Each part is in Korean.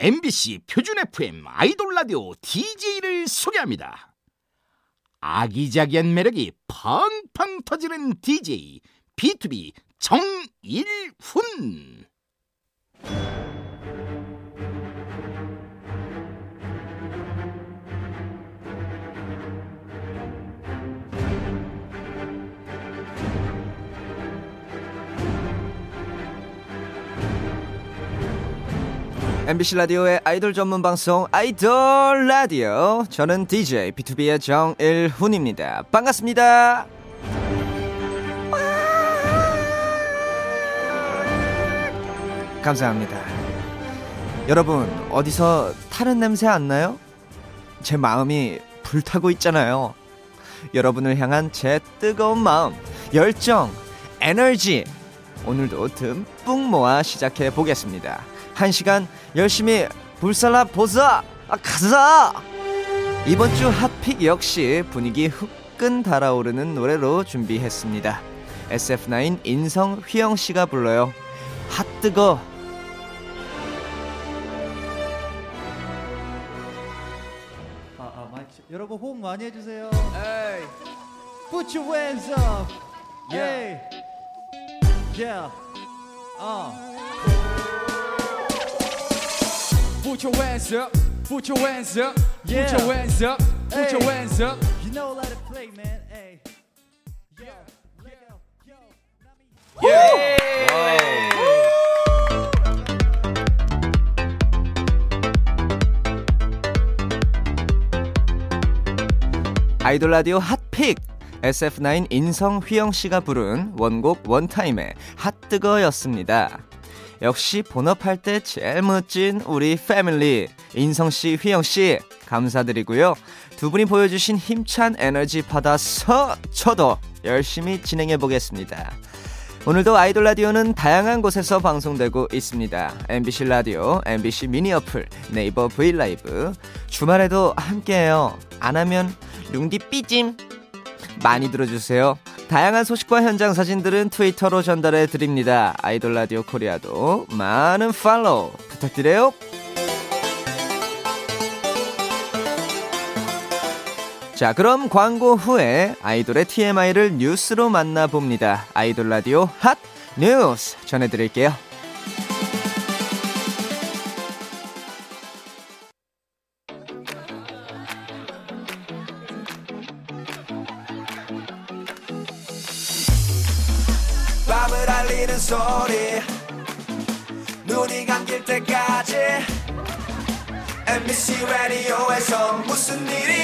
MBC 표준 FM 아이돌 라디오 DJ를 소개합니다. 아기자기한 매력이 팡팡 터지는 DJ B2B 정일훈. MBC 라디오의 아이돌 전문 방송 아이돌 라디오 저는 DJ B2B의 정일훈입니다. 반갑습니다. 감사합니다. 여러분 어디서 타는 냄새 안 나요? 제 마음이 불타고 있잖아요. 여러분을 향한 제 뜨거운 마음, 열정, 에너지 오늘도 듬뿍 모아 시작해 보겠습니다. 한 시간 열심히 불살라 보자 아, 가자 이번 주 핫픽 역시 분위기 후끈 달아오르는 노래로 준비했습니다 SF9 인성 휘영 씨가 불러요 핫뜨거 아, 아, 마이크. 여러분 호응 많이 해주세요. Put your hands up. Yeah. Yeah. 어. Put your hands up, put your hands up, Yeah. put your hands up, put your Hey. hands up. You know let it play, man. Hey. Yo, yo, yo. 아이돌 라디오 hot pick SF9 인성 휘영 씨가 부른 원곡 원타임의 핫뜨거였습니다. 역시 본업할 때 제일 멋진 우리 패밀리 인성 씨, 휘영 씨 감사드리고요. 두 분이 보여주신 힘찬 에너지 받아서 저도 열심히 진행해 보겠습니다. 오늘도 아이돌 라디오는 다양한 곳에서 방송되고 있습니다. MBC 라디오, MBC 미니 어플, 네이버 V LIVE. 주말에도 함께해요. 안 하면 룽디 삐짐. 많이 들어주세요. 다양한 소식과 현장 사진들은 트위터로 전달해 드립니다. 아이돌 라디오 코리아도 많은 팔로우 부탁드려요. 자, 그럼 광고 후에 아이돌의 TMI를 뉴스로 만나봅니다. 아이돌 라디오 핫 뉴스 전해드릴게요. MBC 라디오에서 무슨 일이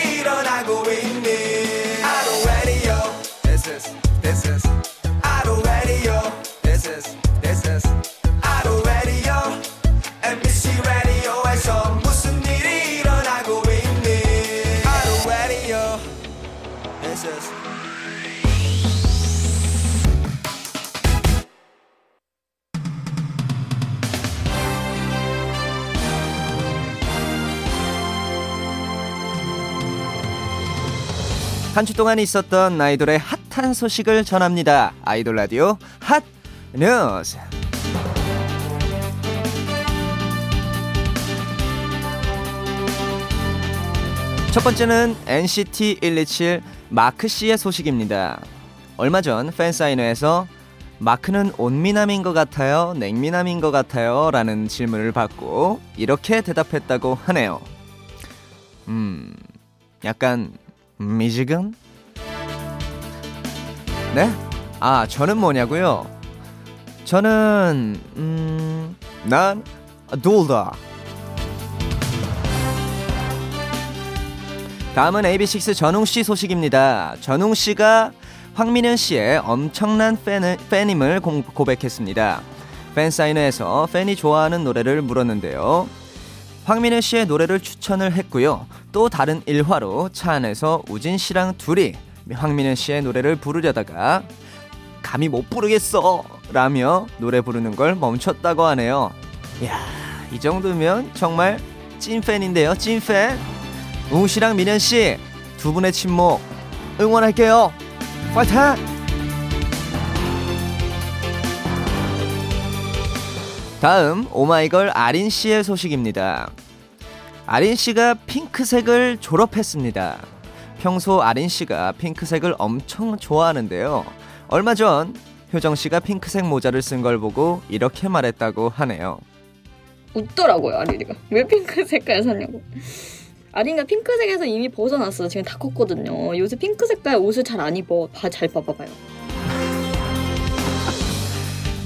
한 주 동안 있었던 아이돌의 핫한 소식을 전합니다. 아이돌 라디오 핫 뉴스. 첫 번째는 NCT 127 마크 씨의 소식입니다. 얼마 전 팬사인회에서 마크는 온미남인 것 같아요, 냉미남인 것 같아요 라는 질문을 받고 이렇게 대답했다고 하네요. 음, 약간 미지근? 네? 아, 저는 뭐냐고요? 저는 음, 난 둘다. 다음은 AB6 전웅 씨 소식입니다. 전웅 씨가 황민현 씨의 엄청난 팬, 팬임을 공- 고백했습니다. 팬 사인회에서 팬이 좋아하는 노래를 물었는데요. 황민현 씨의 노래를 추천을 했고요. 또 다른 일화로 차 안에서 우진 씨랑 둘이 황민현 씨의 노래를 부르려다가 감히 못 부르겠어 라며 노래 부르는 걸 멈췄다고 하네요. 이야, 이 정도면 정말 찐팬인데요, 찐팬. 웅 씨랑 민현 씨 두 분의 침묵 응원할게요. 파이팅! 다음 오마이걸 아린 씨의 소식입니다. 아린 씨가 핑크색을 졸업했습니다. 평소 아린 씨가 핑크색을 엄청 좋아하는데요. 얼마 전 효정 씨가 핑크색 모자를 쓴 걸 보고 이렇게 말했다고 하네요. 웃더라고요 아린이가 왜 핑크 색깔 샀냐고 아린이가 핑크색에서 이미 벗어났어 지금 다 컸거든요 요새 핑크 색깔 옷을 잘 안 입어 봐, 잘 봐봐봐요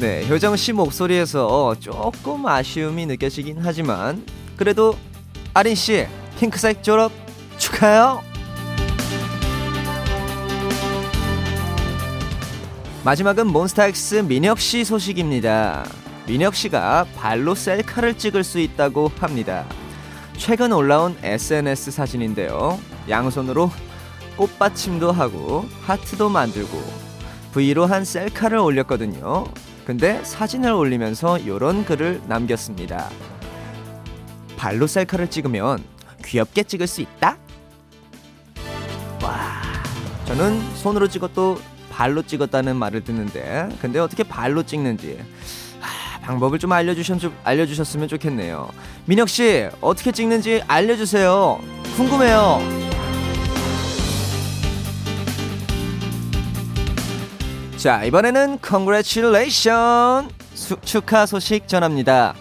네, 효정 씨 목소리에서 조금 아쉬움이 느껴지긴 하지만 그래도 아린 씨 핑크색 졸업 축하해요. 마지막은 몬스타엑스 민혁 씨 소식입니다. 민혁 씨가 발로 셀카를 찍을 수 있다고 합니다. 최근 올라온 SNS 사진인데요. 양손으로 꽃받침도 하고 하트도 만들고 V로 한 셀카를 올렸거든요. 근데 사진을 올리면서 이런 글을 남겼습니다. 발로 셀카를 찍으면 귀엽게 찍을 수 있다? 와, 저는 손으로 찍었도 발로 찍었다는 말을 듣는데, 근데 어떻게 발로 찍는지 아, 방법을 좀 알려주셨, 좀 알려주셨으면 좋겠네요. 민혁 씨 어떻게 찍는지 알려주세요. 궁금해요. 자 이번에는 congratulation 수, 축하 소식 전합니다.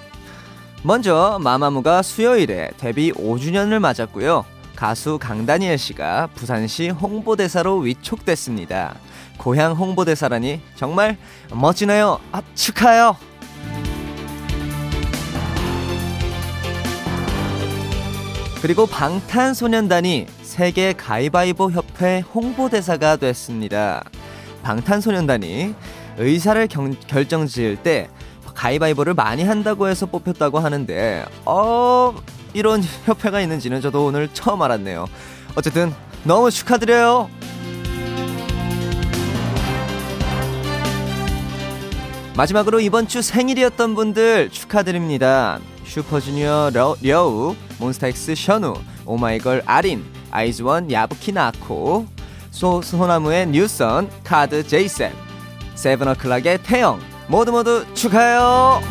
먼저 마마무가 수요일에 데뷔 5주년을 맞았고요. 가수 강다니엘 씨가 부산시 홍보대사로 위촉됐습니다. 고향 홍보대사라니 정말 멋지네요. 아, 축하해요. 그리고 방탄소년단이 세계 가위바위보 협회 홍보대사가 됐습니다. 방탄소년단이 의사를 경- 결정 지을 때 가위바위보를 많이 한다고 해서 뽑혔다고 하는데 어 이런 협회가 있는지는 저도 오늘 처음 알았네요. 어쨌든 너무 축하드려요. 마지막으로 이번 주 생일이었던 분들 축하드립니다. 슈퍼주니어 려, 려우, 몬스타엑스 션우, 오마이걸 아린, 아이즈원 야부키 나코, 소, 소나무의 뉴선, 카드 제이셉, 세븐어클락의 태영 모두 모두 축하해요.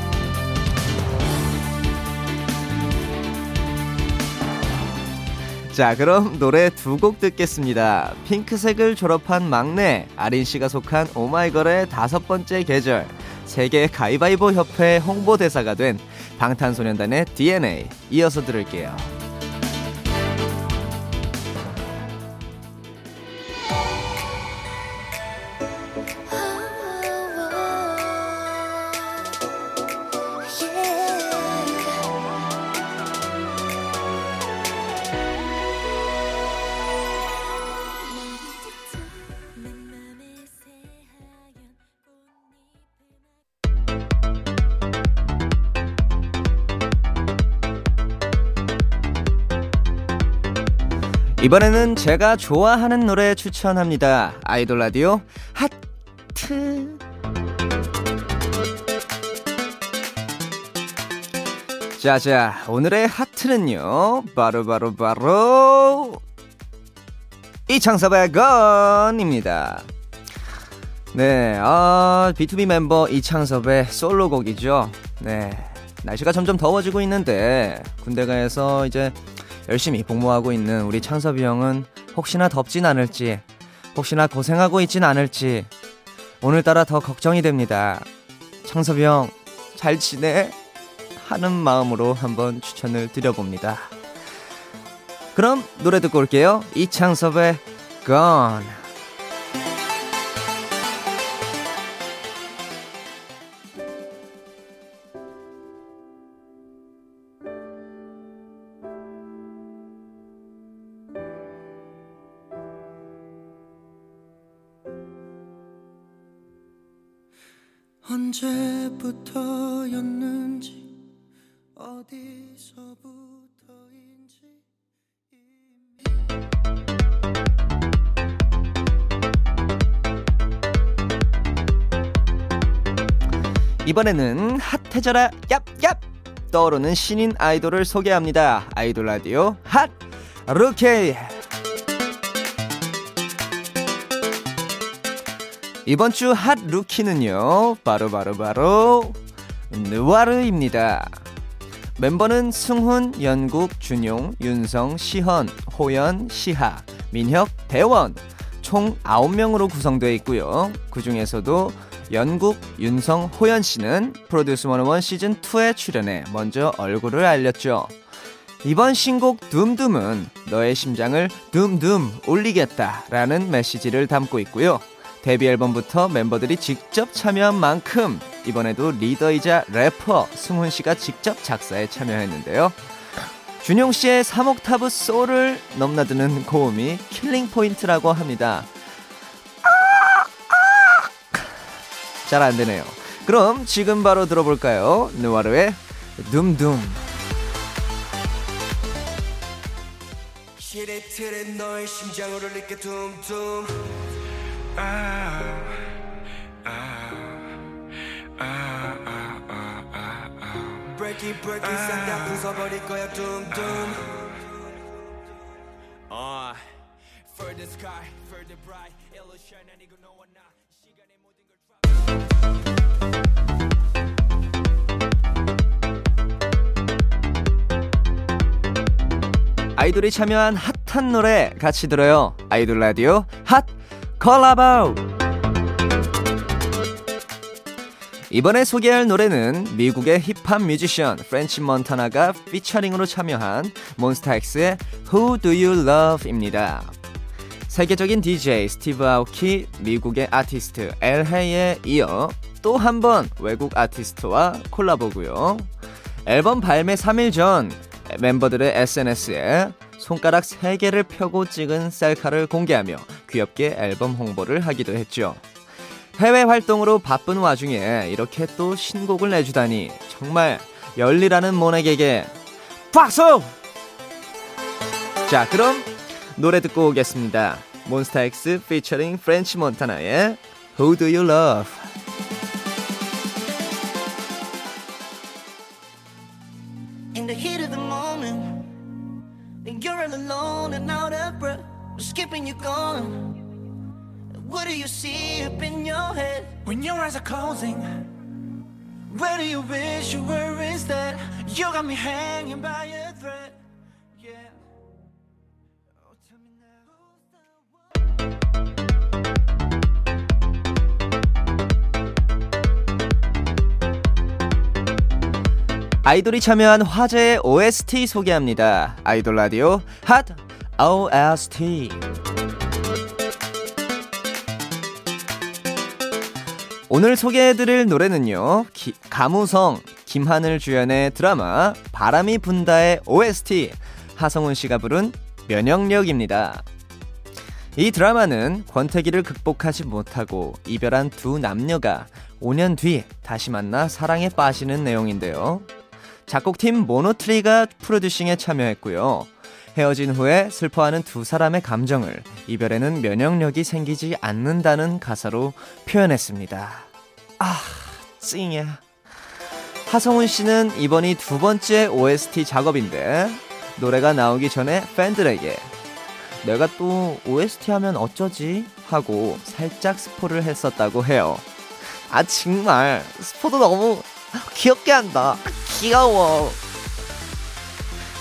자, 그럼 노래 두 곡 듣겠습니다. 핑크색을 졸업한 막내 아린 씨가 속한 오마이걸의 다섯 번째 계절, 세계 가위바위보 협회 홍보대사가 된 방탄소년단의 DNA 이어서 들을게요. 이번에는 제가 좋아하는 노래 추천합니다. 아이돌 라디오 하트. 자자, 오늘의 하트는요. 바로 바로 바로 이창섭의 건입니다. 네, 아, B2B 멤버 이창섭의 솔로곡이죠. 네. 날씨가 점점 더워지고 있는데 군대 가서 이제 열심히 복무하고 있는 우리 창섭이 형은 혹시나 덥진 않을지, 혹시나 고생하고 있진 않을지, 오늘따라 더 걱정이 됩니다. 창섭이 형, 잘 지내? 하는 마음으로 한번 추천을 드려봅니다. 그럼 노래 듣고 올게요. 이창섭의 Gone. 언제부터였는지 어디서부터인지 이번에는 핫해져라 얍얍! 떠오르는 신인 아이돌을 소개합니다. 아이돌 라디오 핫! 루키 이 번 주 핫 루키는요 바로 바로 바로 느와르입니다. 멤버는 승훈, 연국, 준용, 윤성, 시헌, 호연, 시하, 민혁, 대원 총 9명으로 구성되어 있고요. 그 중에서도 연국, 윤성, 호연 씨는 프로듀스 101 시즌 2에 출연해 먼저 얼굴을 알렸죠. 이번 신곡 둠둠은 너의 심장을 둠둠 울리겠다라는 메시지를 담고 있고요. 데뷔 앨범부터 멤버들이 직접 참여한 만큼 이번에도 리더이자 래퍼 승훈 씨가 직접 작사에 참여했는데요. 준용 씨의 3옥타브 솔을 넘나드는 고음이 killing point라고 합니다. 잘 안 되네요. 그럼 지금 바로 들어볼까요? 느와르의 둠둠. 시리틀에 너의 심장을 울릴게 둠둠 아, Break it break it 싹다 부숴버릴 거야 둠둠 uh, For the sky, for the bright illusion 아니고 너와 나 시간의 모든 걸 아이돌이 참여한 핫한 노래 같이 들어요. 아이돌 라디오 핫 콜라보. 이번에 소개할 노래는 미국의 힙합 뮤지션 프렌치 몬타나가 피처링으로 참여한 몬스타엑스의 Who Do You Love입니다. 세계적인 DJ 스티브 아오키, 미국의 아티스트 엘헤이에 이어 또 한 번 외국 아티스트와 콜라보고요. 앨범 발매 3일 전 멤버들의 SNS에 손가락 3개를 펴고 찍은 셀카를 공개하며 귀엽게 앨범 홍보를 하기도 했죠. 해외 활동으로 바쁜 와중에 이렇게 또 신곡을 내주다니 정말 열일하는 몬엑에게 박수! 자, 그럼 노래 듣고 오겠습니다. 몬스타엑스 피처링 프렌치 몬타나의 Who Do You Love? Skipping you gone. What do you see up in your head? When your eyes are closing, where do you wish you were instead? You got me hanging by a thread. Yeah. Oh, tell me now. 아이돌이 참여한 화제의 OST 소개합니다. 아이돌 라디오 핫 OST. 오늘 소개해드릴 노래는요, 기- 가무성, 김하늘 주연의 드라마 바람이 분다의 OST 하성운 씨가 부른 면역력입니다. 이 드라마는 권태기를 극복하지 못하고 이별한 두 남녀가 5년 뒤 다시 만나 사랑에 빠지는 내용인데요. 작곡팀 모노트리가 프로듀싱에 참여했고요. 헤어진 후에 슬퍼하는 두 사람의 감정을 이별에는 면역력이 생기지 않는다는 가사로 표현했습니다. 아, 찡이야. 하성훈 씨는 이번이 두 번째 OST 작업인데 노래가 나오기 전에 팬들에게 내가 또 OST 하면 어쩌지? 하고 살짝 스포를 했었다고 해요. 아 정말 스포도 너무 귀엽게 한다. 귀여워.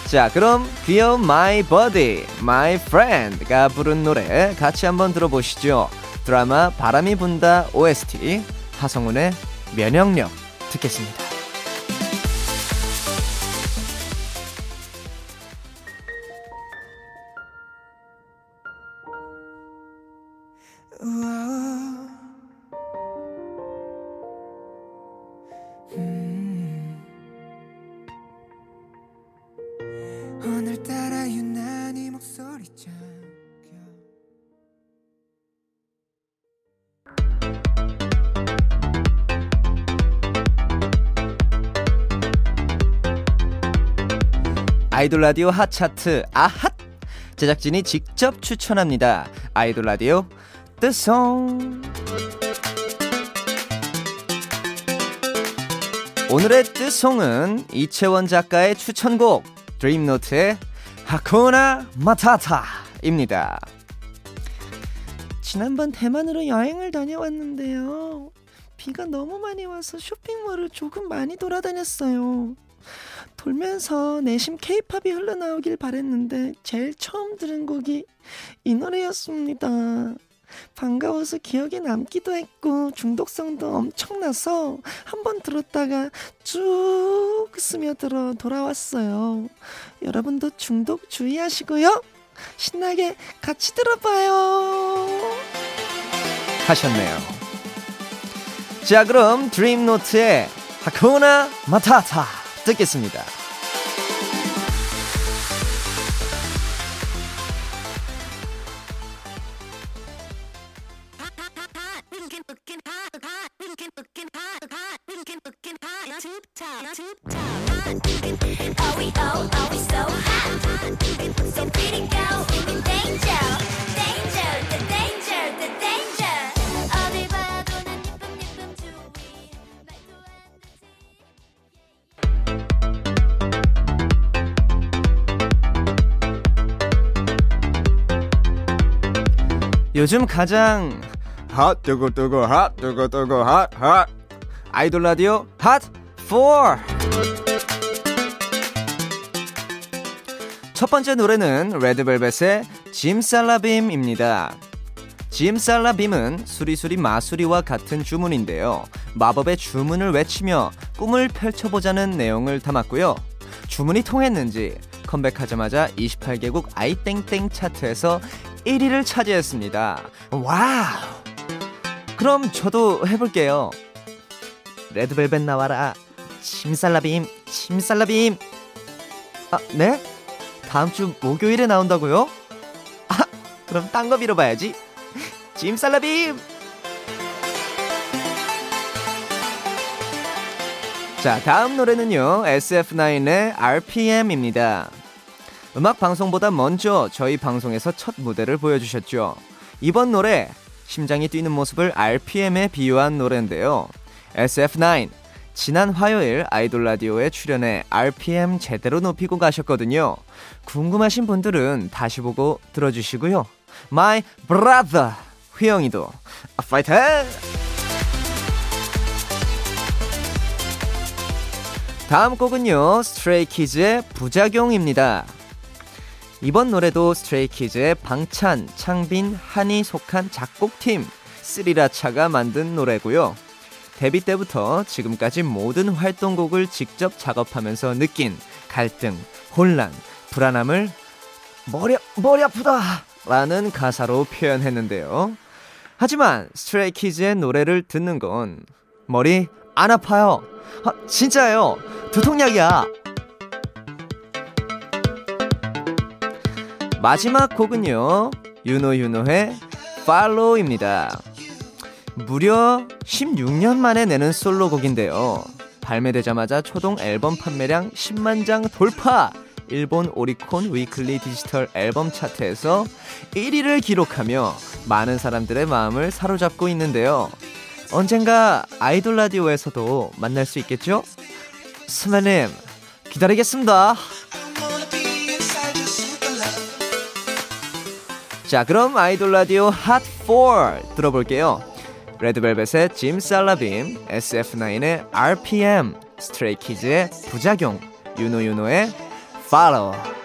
자 그럼 귀여운 My Body, My Friend가 부른 노래 같이 한번 들어보시죠. 드라마 바람이 분다 OST 하성운의 면역력 듣겠습니다. 아이돌 라디오 핫 차트 아핫 제작진이 직접 추천합니다. 아이돌 라디오 뜨송 오늘의 뜨송은 이채원 작가의 추천곡 드림노트의 하쿠나 마타타입니다. 지난번 대만으로 여행을 다녀왔는데요. 비가 너무 많이 와서 쇼핑몰을 조금 많이 돌아다녔어요. 돌면서 내심 케이팝이 흘러나오길 바랬는데 제일 처음 들은 곡이 이 노래였습니다. 반가워서 기억에 남기도 했고 중독성도 엄청나서 한 번 들었다가 쭉 스며들어 돌아왔어요. 여러분도 중독 주의하시고요. 신나게 같이 들어봐요. 하셨네요. 자, 그럼 드림노트의 하쿠나 마타타 듣겠습니다. Oh 요즘 가장 핫 뜨고 뜨고 핫 뜨고 뜨고 핫핫 아이돌 라디오 핫 4 첫 번째 노래는 레드벨벳의 짐 살라빔입니다. 짐 살라빔은 수리수리 마수리와 같은 주문인데요. 마법의 주문을 외치며 꿈을 펼쳐보자는 내용을 담았고요. 주문이 통했는지 컴백하자마자 28개국 아이땡땡 차트에서 1위를 차지했습니다. 와우! 그럼 저도 해볼게요. 레드벨벳 나와라. 짐살라빔, 짐살라빔. 아, 네? 다음 주 목요일에 나온다고요? 아, 그럼 딴 거 빌어봐야지. 짐살라빔! 자, 다음 노래는요. SF9의 RPM입니다. 음악 방송보다 먼저 저희 방송에서 첫 무대를 보여주셨죠. 이번 노래, 심장이 뛰는 모습을 RPM에 비유한 노래인데요. SF9, 지난 화요일 아이돌 라디오에 출연해 RPM 제대로 높이고 가셨거든요. 궁금하신 분들은 다시 보고 들어주시고요. My brother, 휘영이도, 파이팅! 다음 곡은요, 스트레이키즈의 부작용입니다. 이번 노래도 스트레이키즈의 방찬, 창빈, 한이 속한 작곡팀 스리라차가 만든 노래고요. 데뷔 때부터 지금까지 모든 활동곡을 직접 작업하면서 느낀 갈등, 혼란, 불안함을 머리, 머리 아프다! 라는 가사로 표현했는데요. 하지만 스트레이키즈의 노래를 듣는 건 머리 안 아파요. 아, 진짜예요. 두통약이야. 마지막 곡은요. 유노유노의 Follow입니다. 무려 16년 만에 내는 솔로곡인데요. 발매되자마자 초동 앨범 판매량 10만 장 돌파! 일본 오리콘 weekly 디지털 앨범 차트에서 1위를 기록하며 많은 사람들의 마음을 사로잡고 있는데요. 언젠가 아이돌 라디오에서도 만날 수 있겠죠? 스마님, 기다리겠습니다. 자, 그럼 아이돌 라디오 핫4 들어볼게요. 레드벨벳의 짐살라빔, SF9의 RPM, 스트레이키즈의 부작용, 유노유노의 Follow.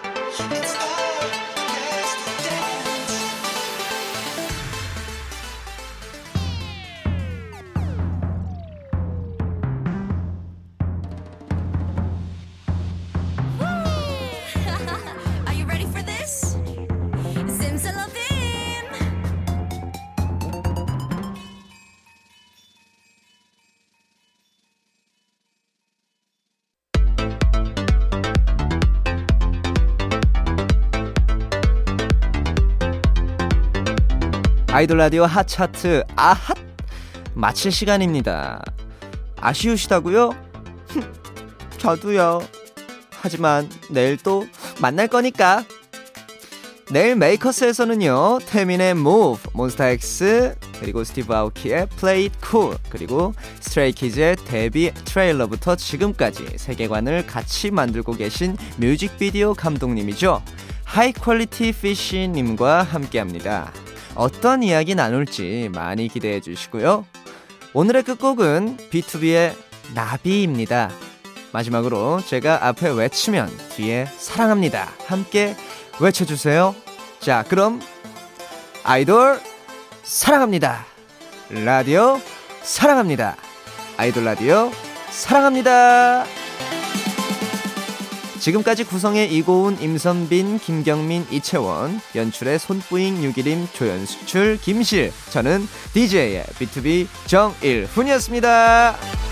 아이돌 라디오 핫 차트 아핫 마칠 시간입니다. 아쉬우시다고요? 저도요. 하지만 내일 또 만날 거니까. 내일 Makers에서는요. 태민의 Move, 몬스타엑스 그리고 스티브 아오키의 Play It Cool 그리고 스트레이키즈의 데뷔 트레일러부터 지금까지 세계관을 같이 만들고 계신 뮤직비디오 감독님이죠. High Quality Fish님과 함께합니다. 어떤 이야기 나눌지 많이 기대해 주시고요. 오늘의 끝곡은 B2B의 나비입니다. 마지막으로 제가 앞에 외치면 뒤에 사랑합니다. 함께 외쳐주세요. 자, 그럼 아이돌 사랑합니다. 라디오 사랑합니다. 아이돌 라디오 사랑합니다. 지금까지 구성의 이고은, 임선빈, 김경민, 이채원, 연출의 손뿌잉, 유기림, 조연수출, 김실, 저는 DJ의 B2B 정일훈이었습니다.